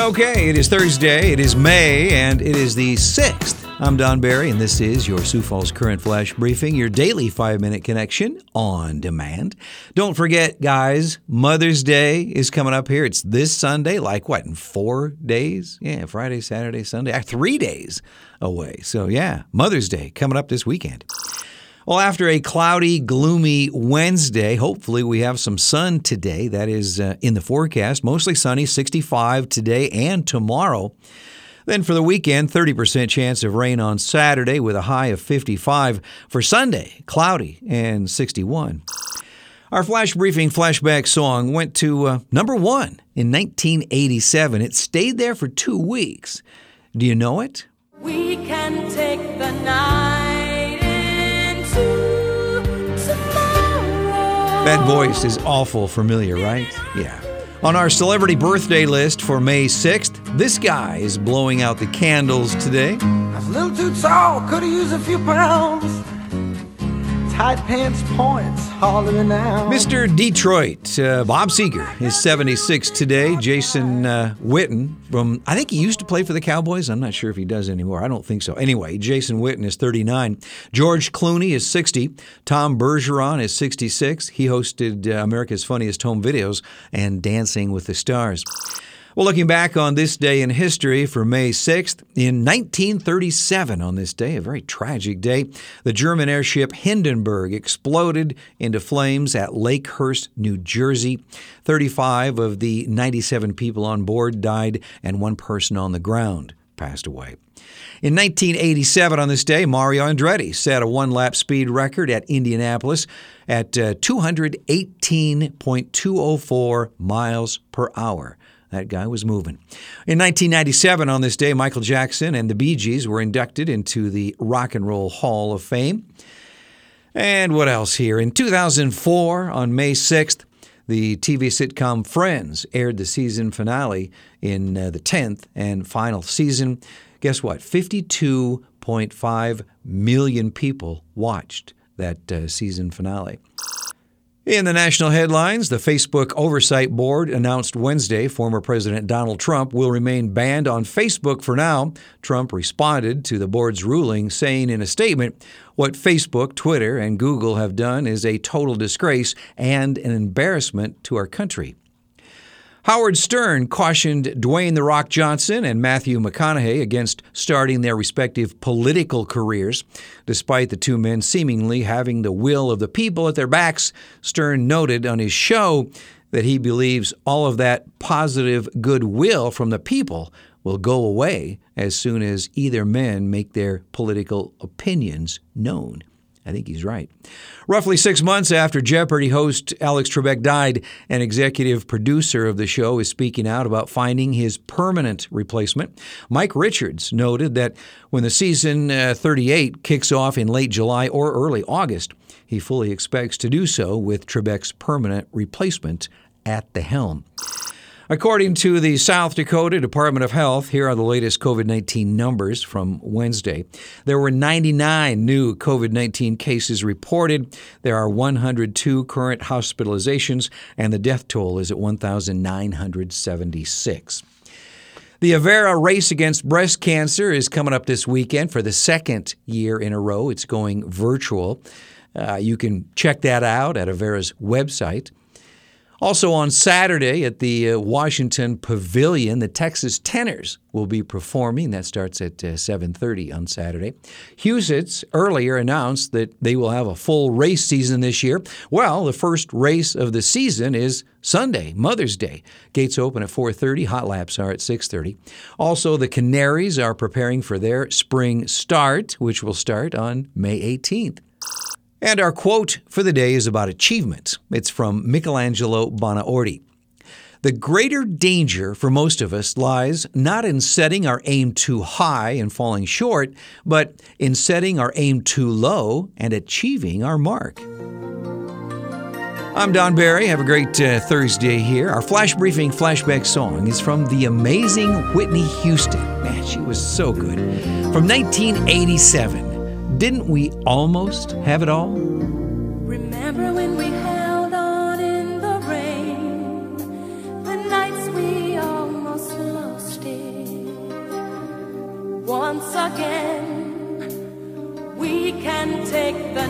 Okay, it is Thursday, it is May, and it is the 6th. I'm Don Barry, and this is your Sioux Falls Current Flash Briefing, your daily five minute connection on demand. Don't forget, guys, Mother's Day is coming up here. It's this Sunday, like what, in four days? Yeah, Friday, Saturday, Sunday, ah, three days away. So, yeah, Mother's Day coming up this weekend. Well, after a cloudy, gloomy Wednesday, hopefully we have some sun today. That is uh, in the forecast. Mostly sunny, 65 today and tomorrow. Then for the weekend, 30% chance of rain on Saturday with a high of 55. For Sunday, cloudy and 61. Our flash briefing flashback song went to uh, number one in 1987. It stayed there for two weeks. Do you know it? We can take the night That voice is awful familiar, right? Yeah. On our celebrity birthday list for May 6th, this guy is blowing out the candles today. I was a little too tall, could have used a few pounds. Tight pants points, hollering out. Mr. Detroit, uh, Bob Seger is 76 today. Jason uh, Witten from, I think he used to play for the Cowboys. I'm not sure if he does anymore. I don't think so. Anyway, Jason Witten is 39. George Clooney is 60. Tom Bergeron is 66. He hosted uh, America's Funniest Home Videos and Dancing with the Stars. Well, looking back on this day in history for May 6th, in 1937, on this day, a very tragic day, the German airship Hindenburg exploded into flames at Lakehurst, New Jersey. 35 of the 97 people on board died, and one person on the ground passed away. In 1987, on this day, Mario Andretti set a one lap speed record at Indianapolis at uh, 218.204 miles per hour. That guy was moving. In 1997, on this day, Michael Jackson and the Bee Gees were inducted into the Rock and Roll Hall of Fame. And what else here? In 2004, on May 6th, the TV sitcom Friends aired the season finale in uh, the 10th and final season. Guess what? 52.5 million people watched that uh, season finale. In the national headlines, the Facebook Oversight Board announced Wednesday former President Donald Trump will remain banned on Facebook for now. Trump responded to the board's ruling, saying in a statement, What Facebook, Twitter, and Google have done is a total disgrace and an embarrassment to our country. Howard Stern cautioned Dwayne The Rock Johnson and Matthew McConaughey against starting their respective political careers. Despite the two men seemingly having the will of the people at their backs, Stern noted on his show that he believes all of that positive goodwill from the people will go away as soon as either men make their political opinions known. I think he's right. Roughly six months after Jeopardy host Alex Trebek died, an executive producer of the show is speaking out about finding his permanent replacement. Mike Richards noted that when the season uh, 38 kicks off in late July or early August, he fully expects to do so with Trebek's permanent replacement at the helm. According to the South Dakota Department of Health, here are the latest COVID 19 numbers from Wednesday. There were 99 new COVID 19 cases reported. There are 102 current hospitalizations, and the death toll is at 1,976. The Avera race against breast cancer is coming up this weekend for the second year in a row. It's going virtual. Uh, you can check that out at Avera's website. Also on Saturday at the uh, Washington Pavilion, the Texas Tenors will be performing. That starts at uh, 7:30 on Saturday. Huset's earlier announced that they will have a full race season this year. Well, the first race of the season is Sunday, Mother's Day. Gates open at 4:30, hot laps are at 6:30. Also, the Canaries are preparing for their spring start, which will start on May 18th. And our quote for the day is about achievement. It's from Michelangelo Buonarroti. The greater danger for most of us lies not in setting our aim too high and falling short, but in setting our aim too low and achieving our mark. I'm Don Barry. Have a great uh, Thursday here. Our flash briefing flashback song is from the amazing Whitney Houston. Man, she was so good. From 1987. Didn't we almost have it all? Remember when we held on in the rain, the nights we almost lost it. Once again, we can take the